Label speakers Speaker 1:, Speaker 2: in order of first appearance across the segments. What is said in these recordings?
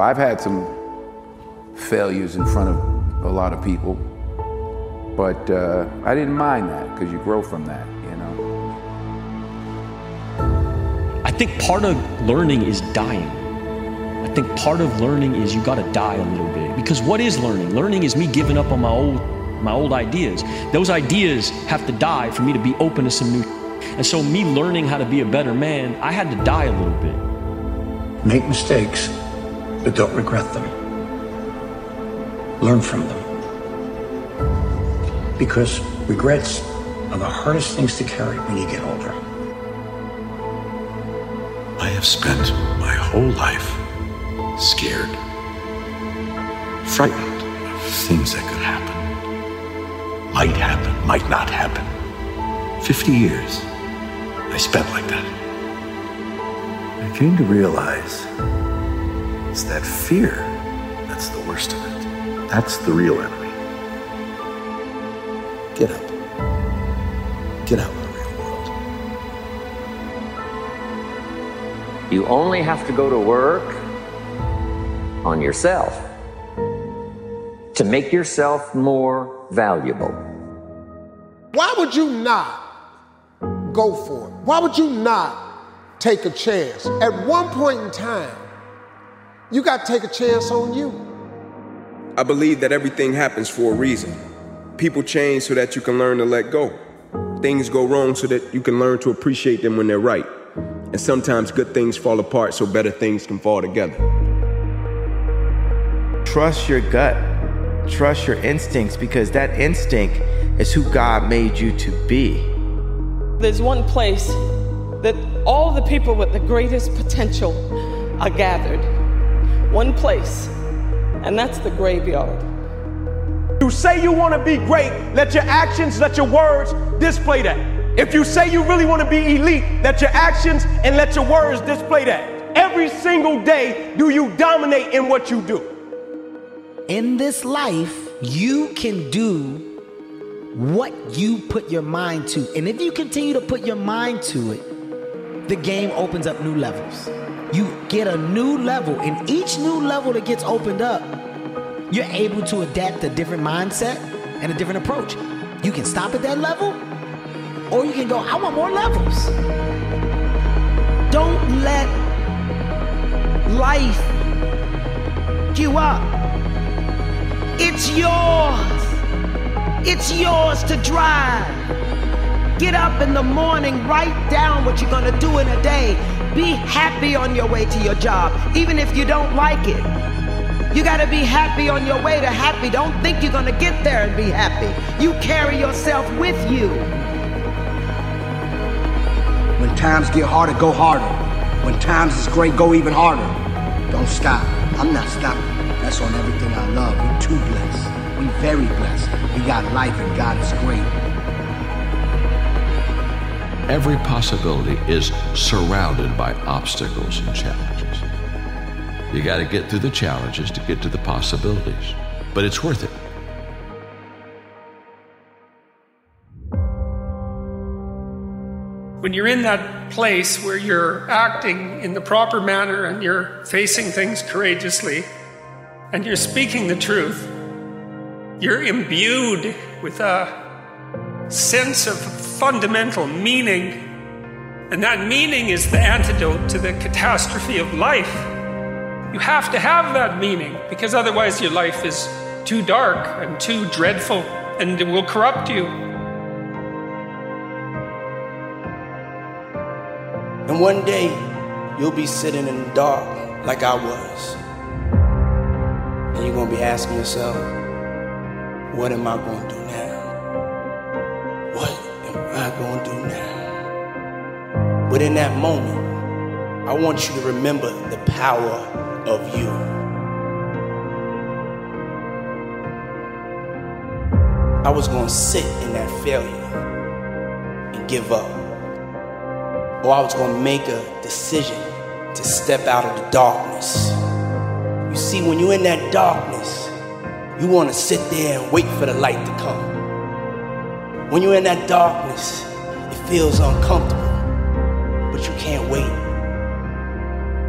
Speaker 1: I've had some failures in front of a lot of people, but uh, I didn't mind that because you grow from that, you know.
Speaker 2: I think part of learning is dying. I think part of learning is you got to die a little bit. Because what is learning? Learning is me giving up on my old my old ideas. Those ideas have to die for me to be open to some new. And so me learning how to be a better man, I had to die a little bit.
Speaker 3: Make mistakes, but don't regret them. Learn from them. Because regrets are the hardest things to carry when you get older.
Speaker 4: I have spent my whole life scared, frightened of things that could happen. Might happen, might not happen. 50 years I spent like that. I came to realize it's that fear that's the worst of it. That's the real enemy. Get up. Get out of the real world.
Speaker 5: You only have to go to work on yourself to make yourself more valuable.
Speaker 6: Why would you not go for it? Why would you not take a chance? At one point in time, you got to take a chance on you.
Speaker 7: I believe that everything happens for a reason. People change so that you can learn to let go. Things go wrong so that you can learn to appreciate them when they're right. And sometimes good things fall apart so better things can fall together.
Speaker 8: Trust your gut. Trust your instincts because that instinct is who God made you to be.
Speaker 9: There's one place that all the people with the greatest potential are gathered. One place, and that's the graveyard.
Speaker 10: You say you want to be great, let your actions, let your words display that. If you say you really want to be elite, let your actions and let your words display that. Every single day, do you dominate in what you do?
Speaker 11: In this life, you can do what you put your mind to. And if you continue to put your mind to it, the game opens up new levels. You get a new level, and each new level that gets opened up, you're able to adapt a different mindset and a different approach. You can stop at that level, or you can go, I want more levels. Don't let life you up. It's yours. It's yours to drive. Get up in the morning, write down what you're gonna do in a day. Be happy on your way to your job, even if you don't like it. You gotta be happy on your way to happy. Don't think you're gonna get there and be happy. You carry yourself with you.
Speaker 12: When times get harder, go harder. When times is great, go even harder. Don't stop. I'm not stopping. That's on everything I love. We're too blessed. We're very blessed. We got life and God is great.
Speaker 4: Every possibility is surrounded by obstacles and challenges. You got to get through the challenges to get to the possibilities, but it's worth it.
Speaker 13: When you're in that place where you're acting in the proper manner and you're facing things courageously and you're speaking the truth, you're imbued with a sense of fundamental meaning. And that meaning is the antidote to the catastrophe of life. You have to have that meaning because otherwise your life is too dark and too dreadful and it will corrupt you.
Speaker 14: And one day, you'll be sitting in the dark like I was. And you're going to be asking yourself, what am I going to do now? What am I to do now? But in that moment, I want you to remember the power of you. I was to sit in that failure and give up or I was to make a decision to step out of the darkness. You see, when you're in that darkness, you want to sit there and wait for the light to come. When you're in that darkness, it feels uncomfortable, but you can't wait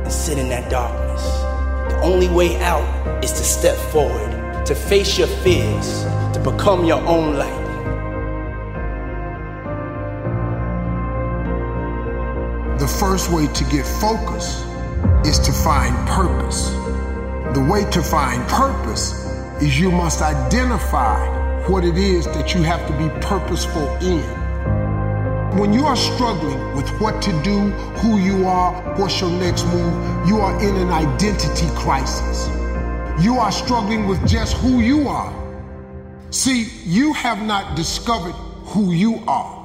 Speaker 14: and sit in that darkness. The only way out is to step forward, to face your fears, to become your own light.
Speaker 6: The first way to get focus is to find purpose. The way to find purpose is you must identify what it is that you have to be purposeful in. When you are struggling with what to do, who you are, what's your next move, you are in an identity crisis. You are struggling with just who you are. See, you have not discovered who you are.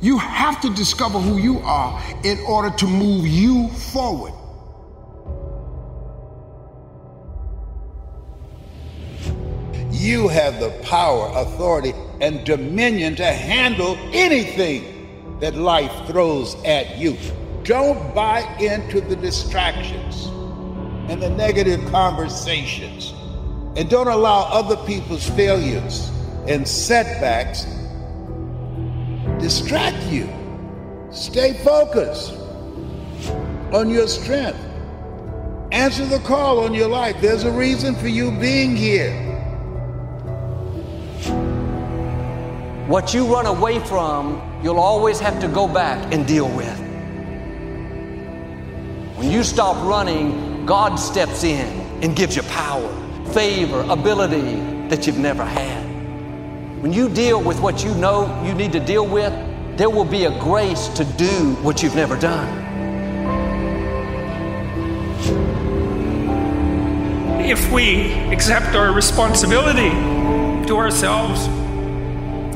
Speaker 6: You have to discover who you are in order to move you forward.
Speaker 15: You have the power, authority, and dominion to handle anything that life throws at you. Don't buy into the distractions and the negative conversations. And don't allow other people's failures and setbacks distract you. Stay focused on your strength. Answer the call on your life. There's a reason for you being here.
Speaker 16: What you run away from, you'll always have to go back and deal with. When you stop running, God steps in and gives you power, favor, ability that you've never had. When you deal with what you know you need to deal with, there will be a grace to do what you've never done.
Speaker 13: If we accept our responsibility to ourselves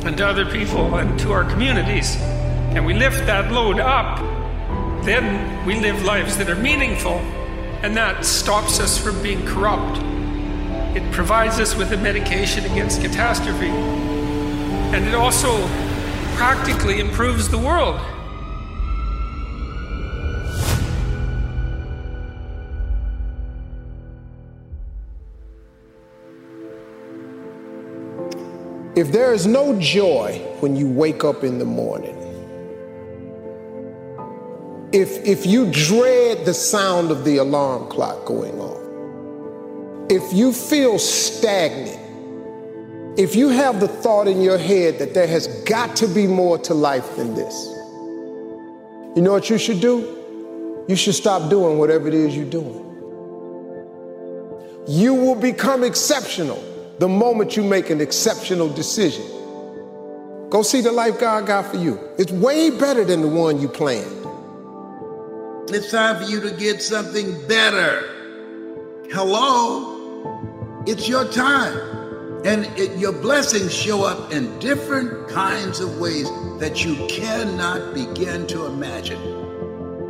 Speaker 13: and to other people and to our communities, and we lift that load up, then we live lives that are meaningful, and that stops us from being corrupt. It provides us with a medication against catastrophe, and it also practically improves the world.
Speaker 6: If there is no joy when you wake up in the morning, if, if you dread the sound of the alarm clock going off, if you feel stagnant, if you have the thought in your head that there has got to be more to life than this, you know what you should do? You should stop doing whatever it is you're doing. You will become exceptional the moment you make an exceptional decision. Go see the life God got for you. It's way better than the one you planned.
Speaker 15: It's time for you to get something better. Hello? It's your time. And it, your blessings show up in different kinds of ways that you cannot begin to imagine.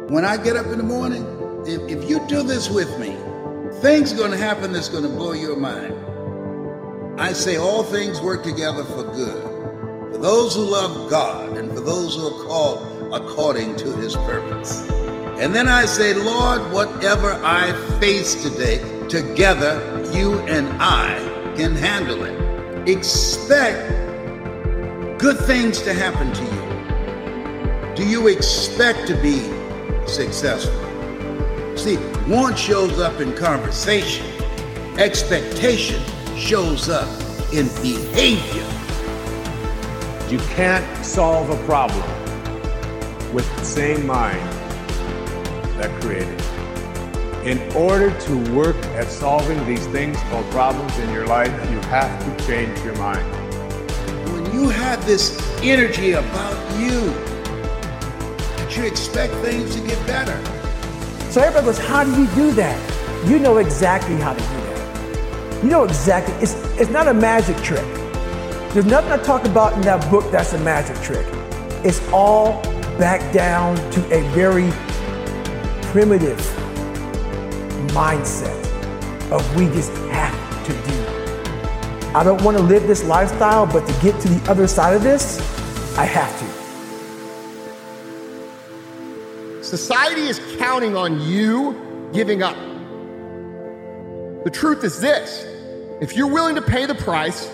Speaker 15: When I get up in the morning, if, if you do this with me, things are going to happen that's going to blow your mind. I say all things work together for good for those who love God and for those who are called according to his purpose. And then I say, Lord, whatever I face today, together you and I can handle it. Expect good things to happen to you. Do you expect to be successful? See, want shows up in conversation, expectation shows up in behavior.
Speaker 17: You can't solve a problem with the same mind that created it. In order to work at solving these things called problems in your life, you have to change your mind.
Speaker 15: When you have this energy about you, that you expect things to get better.
Speaker 18: So everybody goes, How do you do that? You know exactly how to do that. You know exactly. It's, it's not a magic trick. There's nothing I talk about in that book that's a magic trick. It's all back down to a very primitive mindset of we just have to do. I don't want to live this lifestyle, but to get to the other side of this, I have to.
Speaker 19: Society is counting on you giving up. The truth is this if you're willing to pay the price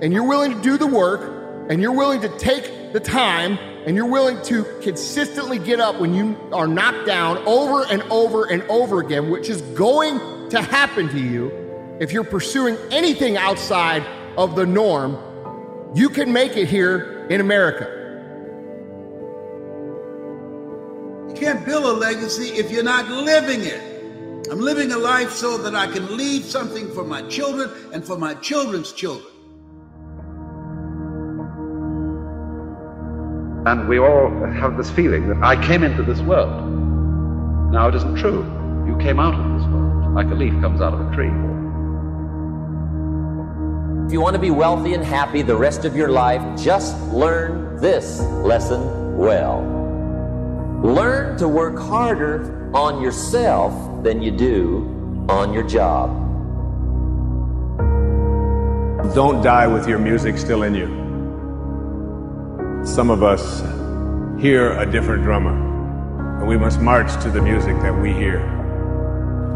Speaker 19: and you're willing to do the work and you're willing to take the time and you're willing to consistently get up when you are knocked down over and over and over again, which is going to happen to you if you're pursuing anything outside of the norm, you can make it here in America.
Speaker 15: You can't build a legacy if you're not living it. I'm living a life so that I can leave something for my children and for my children's children.
Speaker 20: And we all have this feeling that I came into this world. Now, it isn't true. You came out of this world like a leaf comes out of a tree.
Speaker 5: If you want to be wealthy and happy the rest of your life, just learn this lesson well. Learn to work harder on yourself than you do on your job.
Speaker 17: Don't die with your music still in you. Some of us hear a different drummer, and we must march to the music that we hear.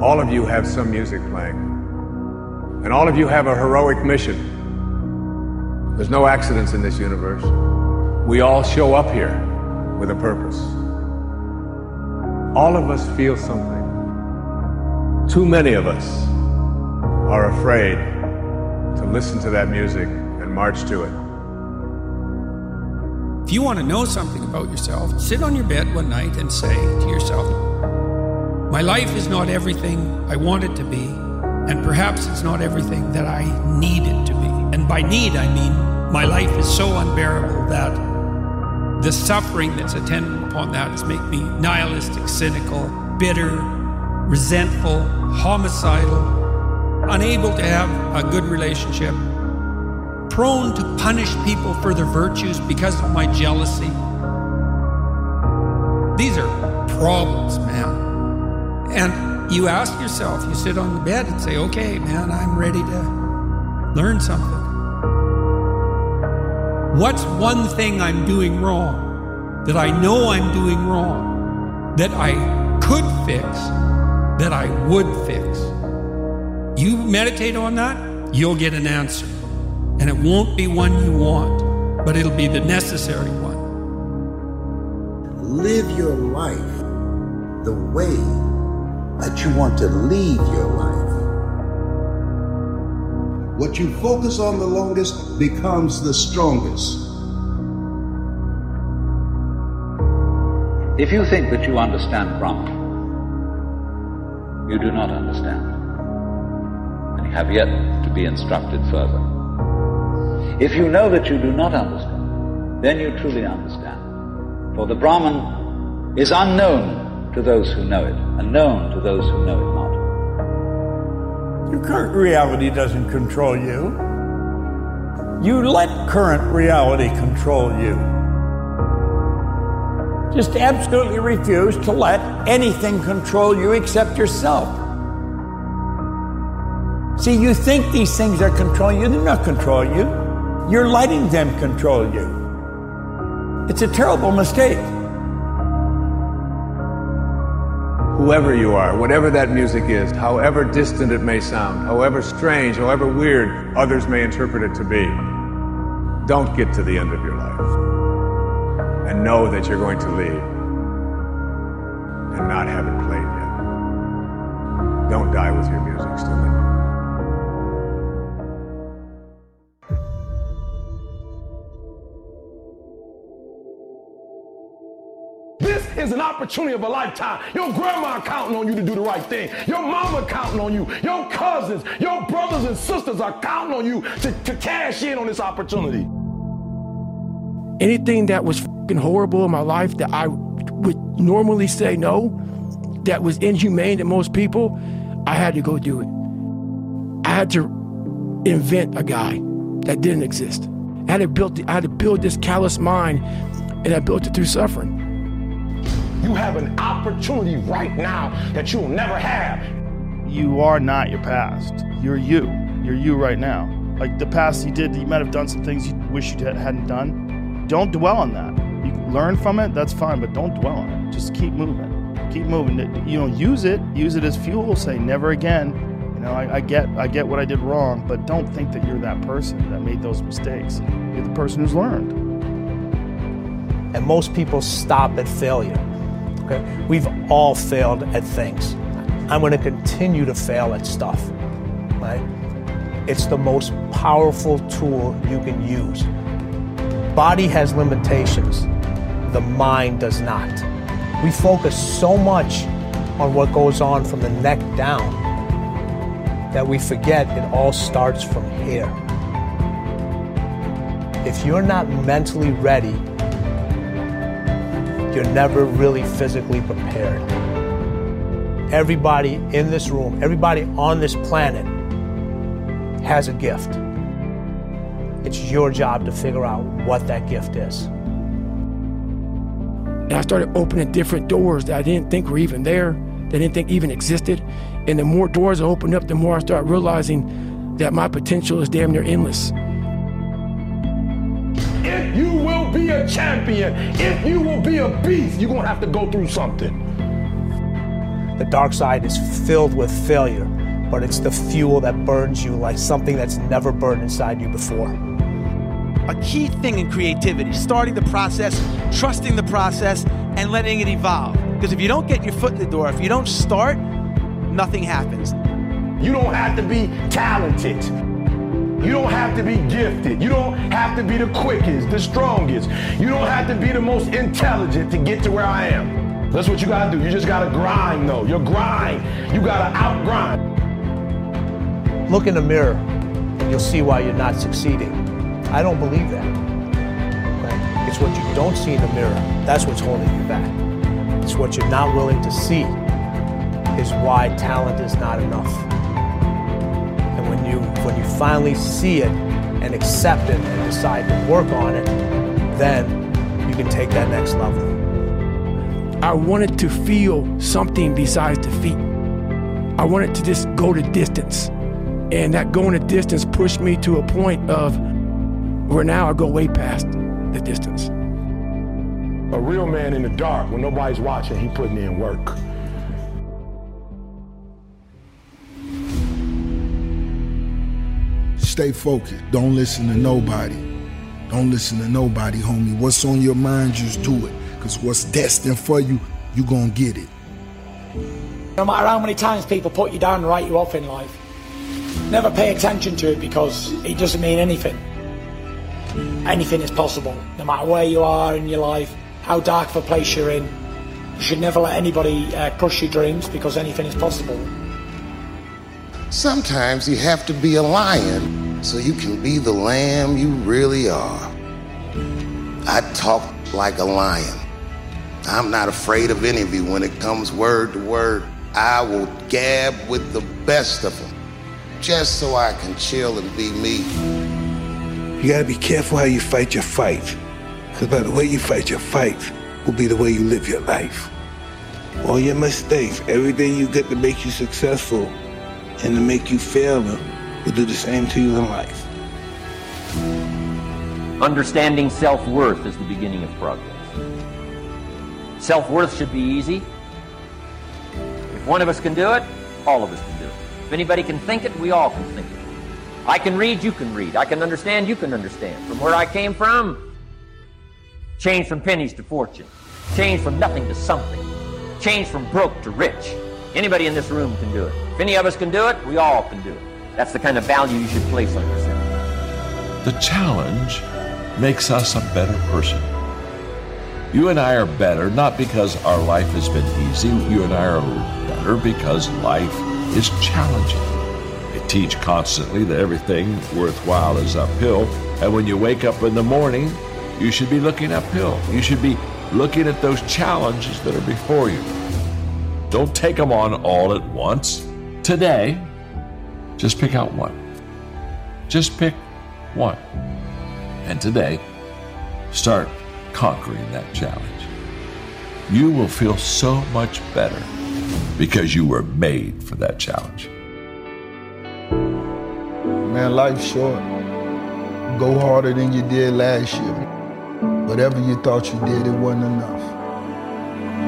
Speaker 17: All of you have some music playing, and all of you have a heroic mission. There's no accidents in this universe. We all show up here with a purpose. All of us feel something. Too many of us are afraid to listen to that music and march to it.
Speaker 13: If you want to know something about yourself, sit on your bed one night and say to yourself, My life is not everything I want it to be, and perhaps it's not everything that I need it to be. And by need, I mean my life is so unbearable that the suffering that's attendant upon that has made me nihilistic, cynical, bitter, resentful, homicidal, unable to have a good relationship, prone to punish people for their virtues because of my jealousy. These are problems, man. And you ask yourself, you sit on the bed and say, okay, man, I'm ready to learn something. What's one thing I'm doing wrong that I know I'm doing wrong that I could fix, that I would fix? You meditate on that, you'll get an answer. And it won't be one you want, but it'll be the necessary one.
Speaker 15: Live your life the way that you want to leave your life. What you focus on the longest becomes the strongest.
Speaker 20: If you think that you understand Brahman, you do not understand. And you have yet to be instructed further. If you know that you do not understand, then you truly understand. For the Brahman is unknown to those who know it, and known to those who know it.
Speaker 21: Your current reality doesn't control you. You let current reality control you. Just absolutely refuse to let anything control you except yourself. See, you think these things are controlling you, they're not controlling you. You're letting them control you. It's a terrible mistake.
Speaker 17: Whoever you are, whatever that music is, however distant it may sound, however strange, however weird others may interpret it to be, don't get to the end of your life and know that you're going to leave and not have it played yet. Don't die with your music still
Speaker 10: is an opportunity of a lifetime. Your grandma counting on you to do the right thing. Your mama counting on you. Your cousins, your brothers and sisters are counting on you to, to cash in on this opportunity.
Speaker 18: Anything that was horrible in my life that I would normally say no, that was inhumane to most people, I had to go do it. I had to invent a guy that didn't exist. I had to build, I had to build this callous mind, and I built it through suffering.
Speaker 10: You have an opportunity right now that you'll never have.
Speaker 22: You are not your past. You're you. You're you right now. Like the past you did, you might have done some things you wish you hadn't done. Don't dwell on that. You learn from it, that's fine, but don't dwell on it. Just keep moving. Keep moving. You know, use it. Use it as fuel. Say never again. You know, I, I get, I get what I did wrong, but don't think that you're that person that made those mistakes. You're the person who's learned.
Speaker 23: And most people stop at failure. Okay? We've all failed at things. I'm going to continue to fail at stuff. Right? It's the most powerful tool you can use. Body has limitations. The mind does not. We focus so much on what goes on from the neck down that we forget it all starts from here. If you're not mentally ready, you're never really physically prepared. Everybody in this room, everybody on this planet has a gift. It's your job to figure out what that gift is.
Speaker 24: And I started opening different doors that I didn't think were even there, that I didn't think even existed. And the more doors I opened up, the more I started realizing that my potential is damn near endless.
Speaker 25: A champion, if you will be a beast, you're gonna have to go through something.
Speaker 23: The dark side is filled with failure, but it's the fuel that burns you like something that's never burned inside you before.
Speaker 26: A key thing in creativity, starting the process, trusting the process, and letting it evolve. Because if you don't get your foot in the door, if you don't start, nothing happens.
Speaker 25: You don't have to be talented. You don't have to be gifted. You don't have to be the quickest, the strongest. You don't have to be the most intelligent to get to where I am. That's what you gotta do. You just gotta grind though. Your grind. You gotta outgrind.
Speaker 23: Look in the mirror and you'll see why you're not succeeding. I don't believe that. Okay? It's what you don't see in the mirror. That's what's holding you back. It's what you're not willing to see is why talent is not enough. And when you when you finally see it and accept it and decide to work on it, then you can take that next level.
Speaker 24: I wanted to feel something besides defeat. I wanted to just go the distance. And that going the distance pushed me to a point of where now I go way past the distance.
Speaker 25: A real man in the dark, when nobody's watching, he putting in work.
Speaker 6: Stay focused. Don't listen to nobody. Don't listen to nobody, homie. What's on your mind, just do it. Because what's destined for you, you gonna get it.
Speaker 27: No matter how many times people put you down and write you off in life, never pay attention to it because it doesn't mean anything. Anything is possible, no matter where you are in your life, how dark of a place you're in. You should never let anybody uh, crush your dreams because anything is possible.
Speaker 28: Sometimes you have to be a lion so you can be the lamb you really are. I talk like a lion. I'm not afraid of any of you when it comes word to word. I will gab with the best of them just so I can chill and be me.
Speaker 4: You gotta be careful how you fight your fight. Because by the way you fight your fight will be the way you live your life. All your mistakes, everything you get to make you successful and to make you fail will do the same to you in life.
Speaker 5: Understanding self worth is the beginning of progress. Self worth should be easy. If one of us can do it, all of us can do it. If anybody can think it, we all can think it. I can read, you can read. I can understand, you can understand. From where I came from, change from pennies to fortune, change from nothing to something, change from broke to rich. Anybody in this room can do it. If any of us can do it, we all can do it. That's the kind of value you should place on yourself.
Speaker 29: The challenge makes us a better person. You and I are better not because our life has been easy. You and I are better because life is challenging. They teach constantly that everything worthwhile is uphill. And when you wake up in the morning, you should be looking uphill. You should be looking at those challenges that are before you. Don't take them on all at once. Today, just pick out one. Just pick one. And today, start conquering that challenge. You will feel so much better because you were made for that challenge.
Speaker 6: Man, life's short. Go harder than you did last year. Whatever you thought you did, it wasn't enough.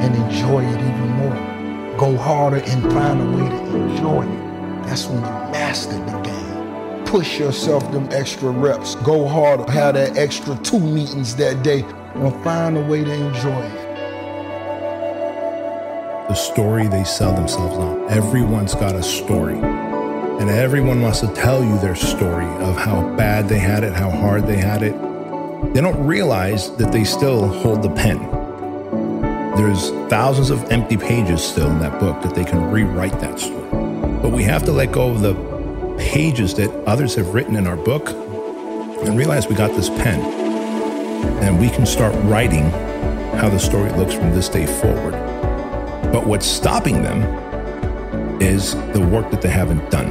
Speaker 6: And enjoy it even more. Go harder and find a way to enjoy it. That's when you mastered the game. push yourself them extra reps. Go harder. Have that extra two meetings that day. And find a way to enjoy it.
Speaker 30: The story they sell themselves on. Everyone's got a story. And everyone wants to tell you their story of how bad they had it, how hard they had it. They don't realize that they still hold the pen. There's thousands of empty pages still in that book that they can rewrite that story. But we have to let go of the pages that others have written in our book and realize we got this pen. And we can start writing how the story looks from this day forward. But what's stopping them is the work that they haven't done.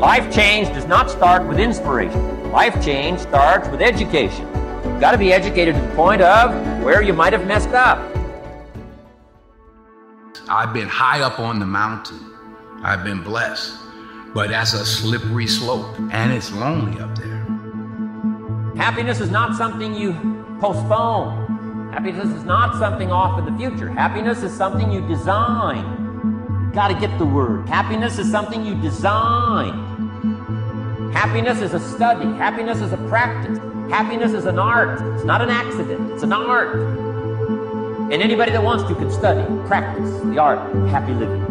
Speaker 5: Life change does not start with inspiration. Life change starts with education. You've got to be educated to the point of where you might have messed up.
Speaker 31: I've been high up on the mountain. I've been blessed. But that's a slippery slope, and it's lonely up there.
Speaker 5: Happiness is not something you postpone. Happiness is not something off in the future. Happiness is something you design. You got to get the word. Happiness is something you design. Happiness is a study. Happiness is a practice. Happiness is an art. It's not an accident. It's an art. And anybody that wants to can study, practice the art of happy living.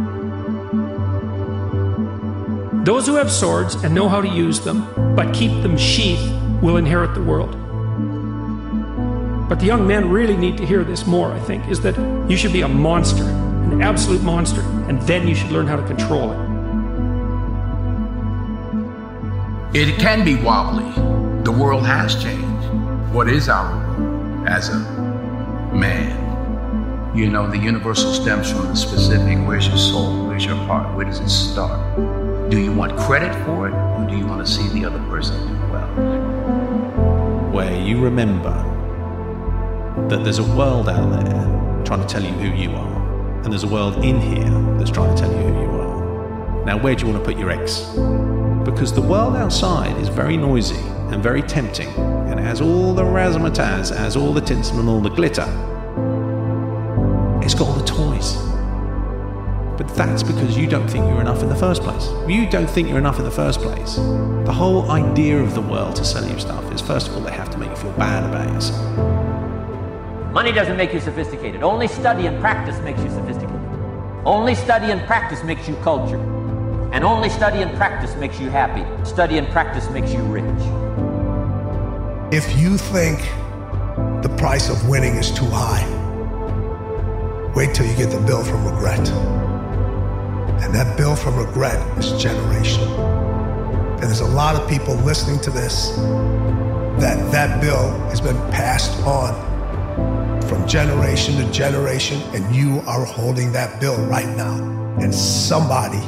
Speaker 13: Those who have swords and know how to use them, but keep them sheathed, will inherit the world. But the young men really need to hear this more, I think, is that you should be a monster, an absolute monster, and then you should learn how to control it.
Speaker 31: It can be wobbly. The world has changed. What is our role as a man? You know, the universal stems from the specific. Where's your soul? Where's your heart? Where does it start? Do you want credit for it, or do you want to see the other person do well?
Speaker 32: Where you remember that there's a world out there trying to tell you who you are, and there's a world in here that's trying to tell you who you are. Now, where do you want to put your eggs? Because the world outside is very noisy and very tempting, and has all the razzmatazz, has all the tinsel and all the glitter. It's got all the toys. But that's because you don't think you're enough in the first place. You don't think you're enough in the first place. The whole idea of the world to sell you stuff is first of all, they have to make you feel bad about yourself.
Speaker 5: Money doesn't make you sophisticated. Only study and practice makes you sophisticated. Only study and practice makes you cultured. And only study and practice makes you happy. Study and practice makes you rich.
Speaker 33: If you think the price of winning is too high, wait till you get the bill from regret. And that bill from regret is generational. And there's a lot of people listening to this that that bill has been passed on from generation to generation, and you are holding that bill right now. And somebody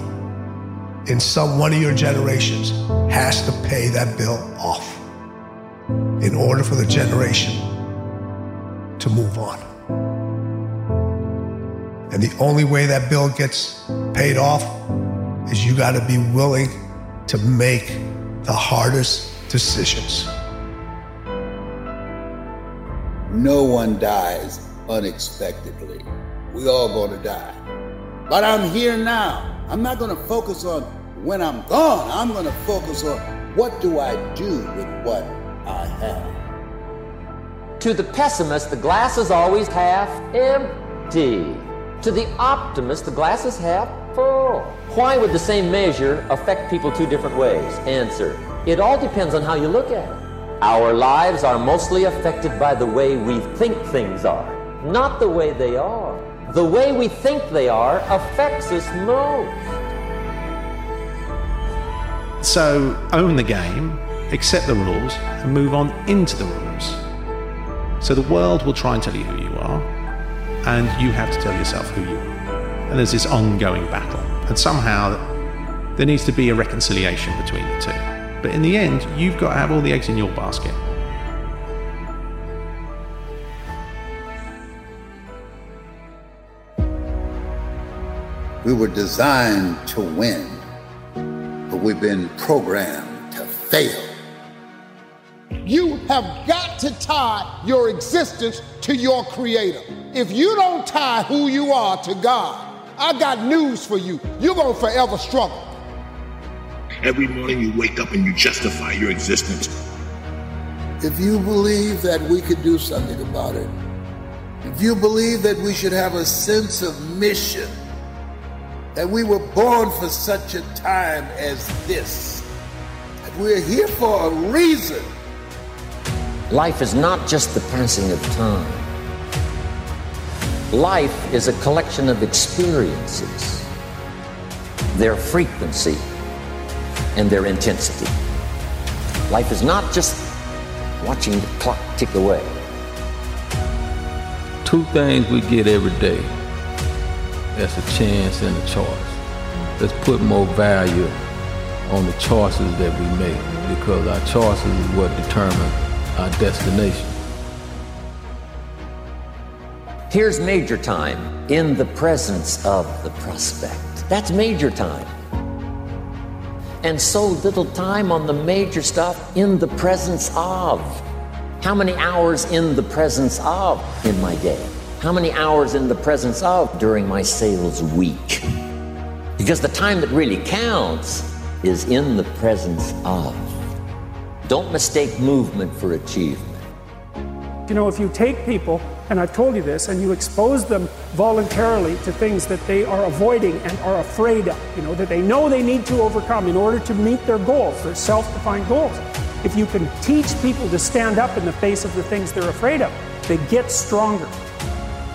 Speaker 33: in some one of your generations has to pay that bill off in order for the generation to move on. And the only way that bill gets paid off is you got to be willing to make the hardest decisions.
Speaker 15: No one dies unexpectedly. We all gonna die. But I'm here now. I'm not gonna focus on when I'm gone. I'm gonna focus on what do I do with what I have.
Speaker 5: To the pessimist, the glass is always half empty. To the optimist, the glass is half Why would the same measure affect people two different ways? Answer It all depends on how you look at it. Our lives are mostly affected by the way we think things are, not the way they are. The way we think they are affects us most.
Speaker 32: So own the game, accept the rules, and move on into the rules. So the world will try and tell you who you are, and you have to tell yourself who you are. And there's this ongoing battle. And somehow there needs to be a reconciliation between the two. But in the end, you've got to have all the eggs in your basket.
Speaker 15: We were designed to win, but we've been programmed to fail.
Speaker 6: You have got to tie your existence to your creator. If you don't tie who you are to God, I got news for you. You're going to forever struggle.
Speaker 34: Every morning you wake up and you justify your existence.
Speaker 15: If you believe that we could do something about it, if you believe that we should have a sense of mission, that we were born for such a time as this, that we're here for a reason.
Speaker 5: Life is not just the passing of time. Life is a collection of experiences, their frequency, and their intensity. Life is not just watching the clock tick away.
Speaker 35: Two things we get every day. That's a chance and a choice. Let's put more value on the choices that we make because our choices is what determine our destination.
Speaker 5: Here's major time in the presence of the prospect. That's major time. And so little time on the major stuff in the presence of. How many hours in the presence of in my day? How many hours in the presence of during my sales week? Because the time that really counts is in the presence of. Don't mistake movement for achievement.
Speaker 13: You know, if you take people, and I've told you this, and you expose them voluntarily to things that they are avoiding and are afraid of, you know, that they know they need to overcome in order to meet their goals, their self defined goals. If you can teach people to stand up in the face of the things they're afraid of, they get stronger.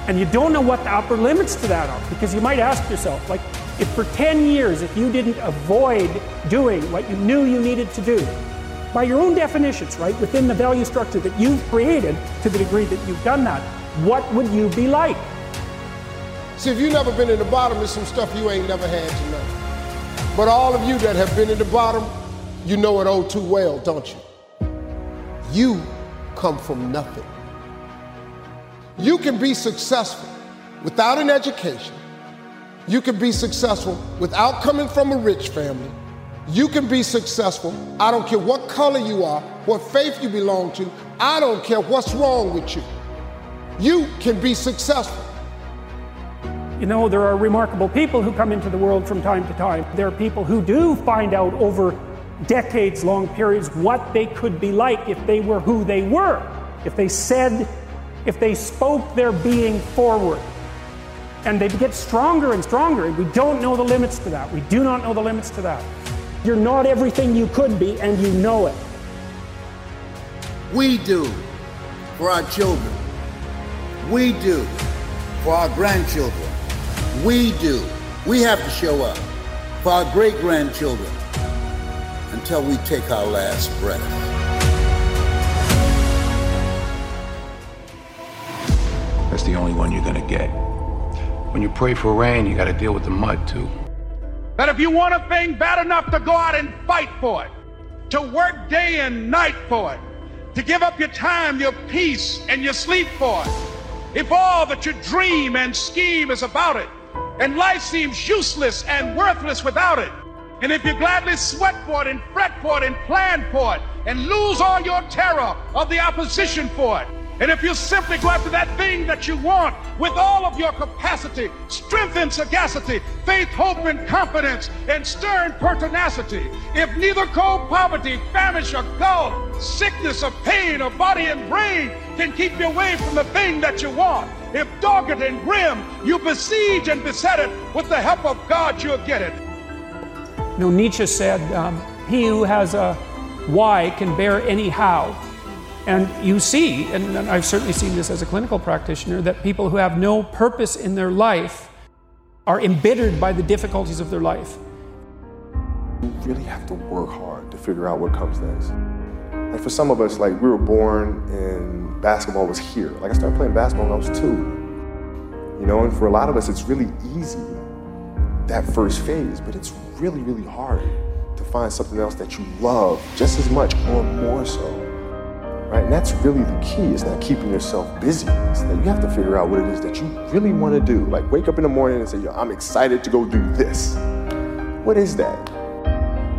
Speaker 13: And you don't know what the upper limits to that are because you might ask yourself, like, if for 10 years, if you didn't avoid doing what you knew you needed to do, by your own definitions, right, within the value structure that you've created to the degree that you've done that, what would you be like?
Speaker 6: See, if you've never been in the bottom, there's some stuff you ain't never had to know. But all of you that have been in the bottom, you know it all too well, don't you? You come from nothing. You can be successful without an education. You can be successful without coming from a rich family. You can be successful. I don't care what color you are, what faith you belong to. I don't care what's wrong with you. You can be successful.
Speaker 13: You know, there are remarkable people who come into the world from time to time. There are people who do find out over decades long periods what they could be like if they were who they were, if they said, if they spoke their being forward. And they get stronger and stronger, we don't know the limits to that. We do not know the limits to that. You're not everything you could be, and you know it.
Speaker 15: We do for our children. We do for our grandchildren. We do. We have to show up for our great grandchildren until we take our last breath.
Speaker 31: That's the only one you're gonna get. When you pray for rain, you gotta deal with the mud too.
Speaker 36: That if you want a thing bad enough to go out and fight for it, to work day and night for it, to give up your time, your peace, and your sleep for it, if all that you dream and scheme is about it, and life seems useless and worthless without it, and if you gladly sweat for it and fret for it and plan for it, and lose all your terror of the opposition for it, and if you simply go after that thing that you want with all of your capacity, strength and sagacity, faith, hope, and confidence, and stern pertinacity, if neither cold poverty, famish, or gulf, sickness, or pain, or body and brain can keep you away from the thing that you want, if dogged and grim, you besiege and beset it, with the help of God, you'll get it.
Speaker 13: You know, Nietzsche said, um, He who has a why can bear any how. And you see, and I've certainly seen this as a clinical practitioner, that people who have no purpose in their life are embittered by the difficulties of their life.
Speaker 37: You really have to work hard to figure out what comes next. Like for some of us, like we were born and basketball was here. Like I started playing basketball when I was two. You know, and for a lot of us, it's really easy that first phase, but it's really, really hard to find something else that you love just as much or more so right? And that's really the key. It's not keeping yourself busy. It's that you have to figure out what it is that you really want to do. Like wake up in the morning and say, Yo, I'm excited to go do this. What is that?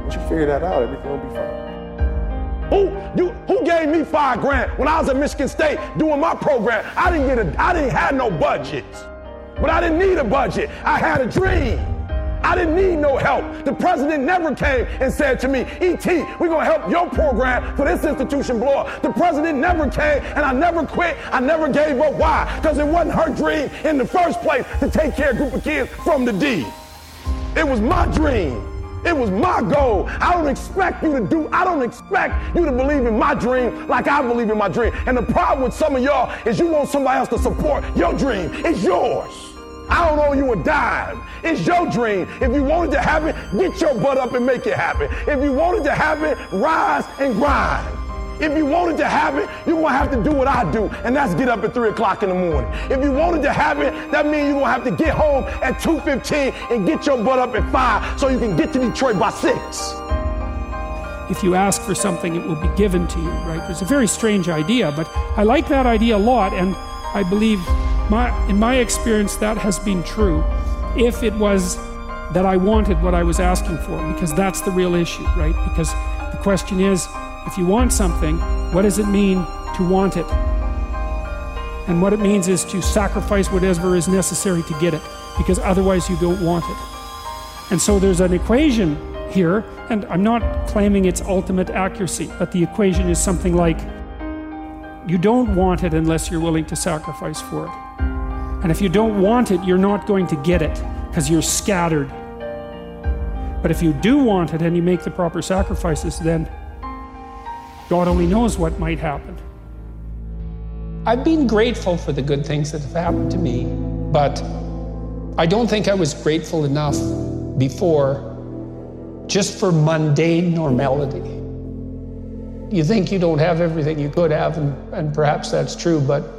Speaker 37: Once you figure that out, everything will be fine.
Speaker 25: Who you who gave me five grand when I was at Michigan State doing my program? I didn't get a I didn't have no budget. But I didn't need a budget. I had a dream. I didn't need no help. The president never came and said to me, E.T., we're going to help your program for this institution blow up. The president never came and I never quit. I never gave up. Why? Because it wasn't her dream in the first place to take care of a group of kids from the D. It was my dream. It was my goal. I don't expect you to do, I don't expect you to believe in my dream like I believe in my dream. And the problem with some of y'all is you want somebody else to support your dream. It's yours. I don't owe you a dime. It's your dream. If you wanted to happen, get your butt up and make it happen. If you wanted to happen, rise and grind. If you wanted to happen, you're gonna have to do what I do, and that's get up at 3 o'clock in the morning. If you wanted to happen, that means you're gonna have to get home at 2.15 and get your butt up at 5 so you can get to Detroit by 6.
Speaker 13: If you ask for something, it will be given to you, right? It's a very strange idea, but I like that idea a lot, and I believe, my, in my experience, that has been true. If it was that I wanted what I was asking for, because that's the real issue, right? Because the question is, if you want something, what does it mean to want it? And what it means is to sacrifice whatever is necessary to get it, because otherwise you don't want it. And so there's an equation here, and I'm not claiming its ultimate accuracy, but the equation is something like you don't want it unless you're willing to sacrifice for it. And if you don't want it, you're not going to get it because you're scattered. But if you do want it and you make the proper sacrifices, then God only knows what might happen.
Speaker 38: I've been grateful for the good things that have happened to me, but I don't think I was grateful enough before just for mundane normality. You think you don't have everything you could have, and, and perhaps that's true, but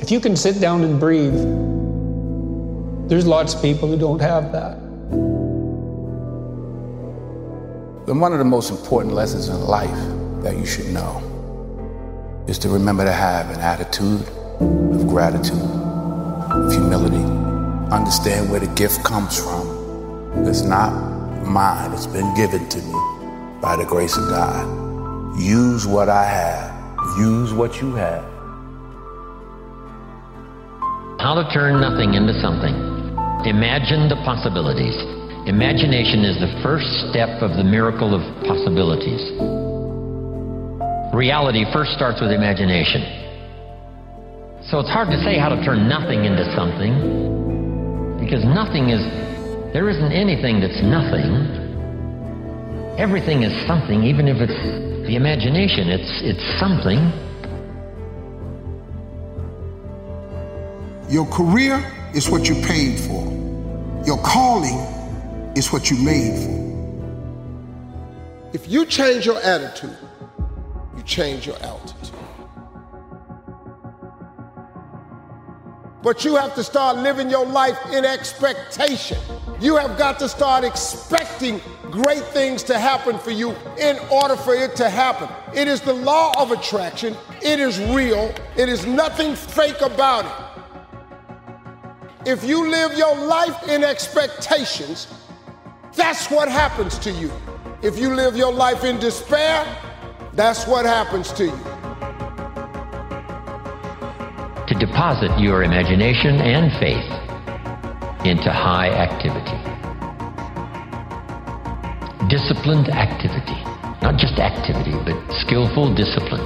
Speaker 38: if you can sit down and breathe, there's lots of people who don't have that.
Speaker 31: Then one of the most important lessons in life that you should know is to remember to have an attitude of gratitude, of humility. Understand where the gift comes from. It's not mine, it's been given to me by the grace of God. Use what I have, use what you have.
Speaker 39: How to turn nothing into something. Imagine the possibilities. Imagination is the first step of the miracle of possibilities. Reality first starts with imagination. So it's hard to say how to turn nothing into something because nothing is, there isn't anything that's nothing. Everything is something, even if it's the imagination, it's, it's something.
Speaker 6: Your career is what you paid for. Your calling is what you made for. If you change your attitude, you change your altitude. But you have to start living your life in expectation. You have got to start expecting great things to happen for you in order for it to happen. It is the law of attraction. It is real. It is nothing fake about it. If you live your life in expectations, that's what happens to you. If you live your life in despair, that's what happens to you.
Speaker 39: To deposit your imagination and faith into high activity. Disciplined activity. Not just activity, but skillful discipline.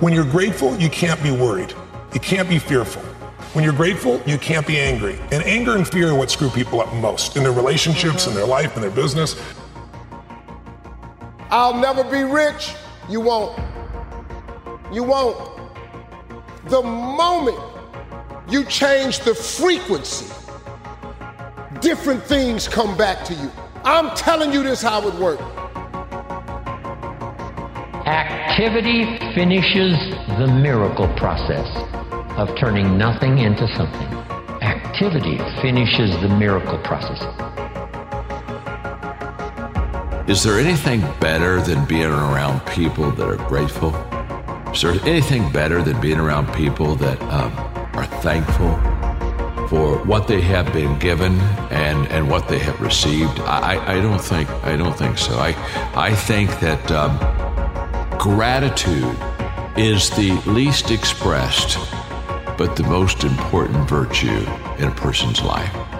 Speaker 34: When you're grateful, you can't be worried. You can't be fearful. When you're grateful, you can't be angry. And anger and fear are what screw people up most in their relationships, in their life, in their business.
Speaker 6: I'll never be rich. You won't. You won't. The moment you change the frequency, different things come back to you. I'm telling you this how it works.
Speaker 39: Activity finishes the miracle process of turning nothing into something. Activity finishes the miracle process.
Speaker 29: Is there anything better than being around people that are grateful? Is there anything better than being around people that um, are thankful for what they have been given and, and what they have received? I, I don't think I don't think so. I I think that um, gratitude is the least expressed, but the most important virtue in a person's life.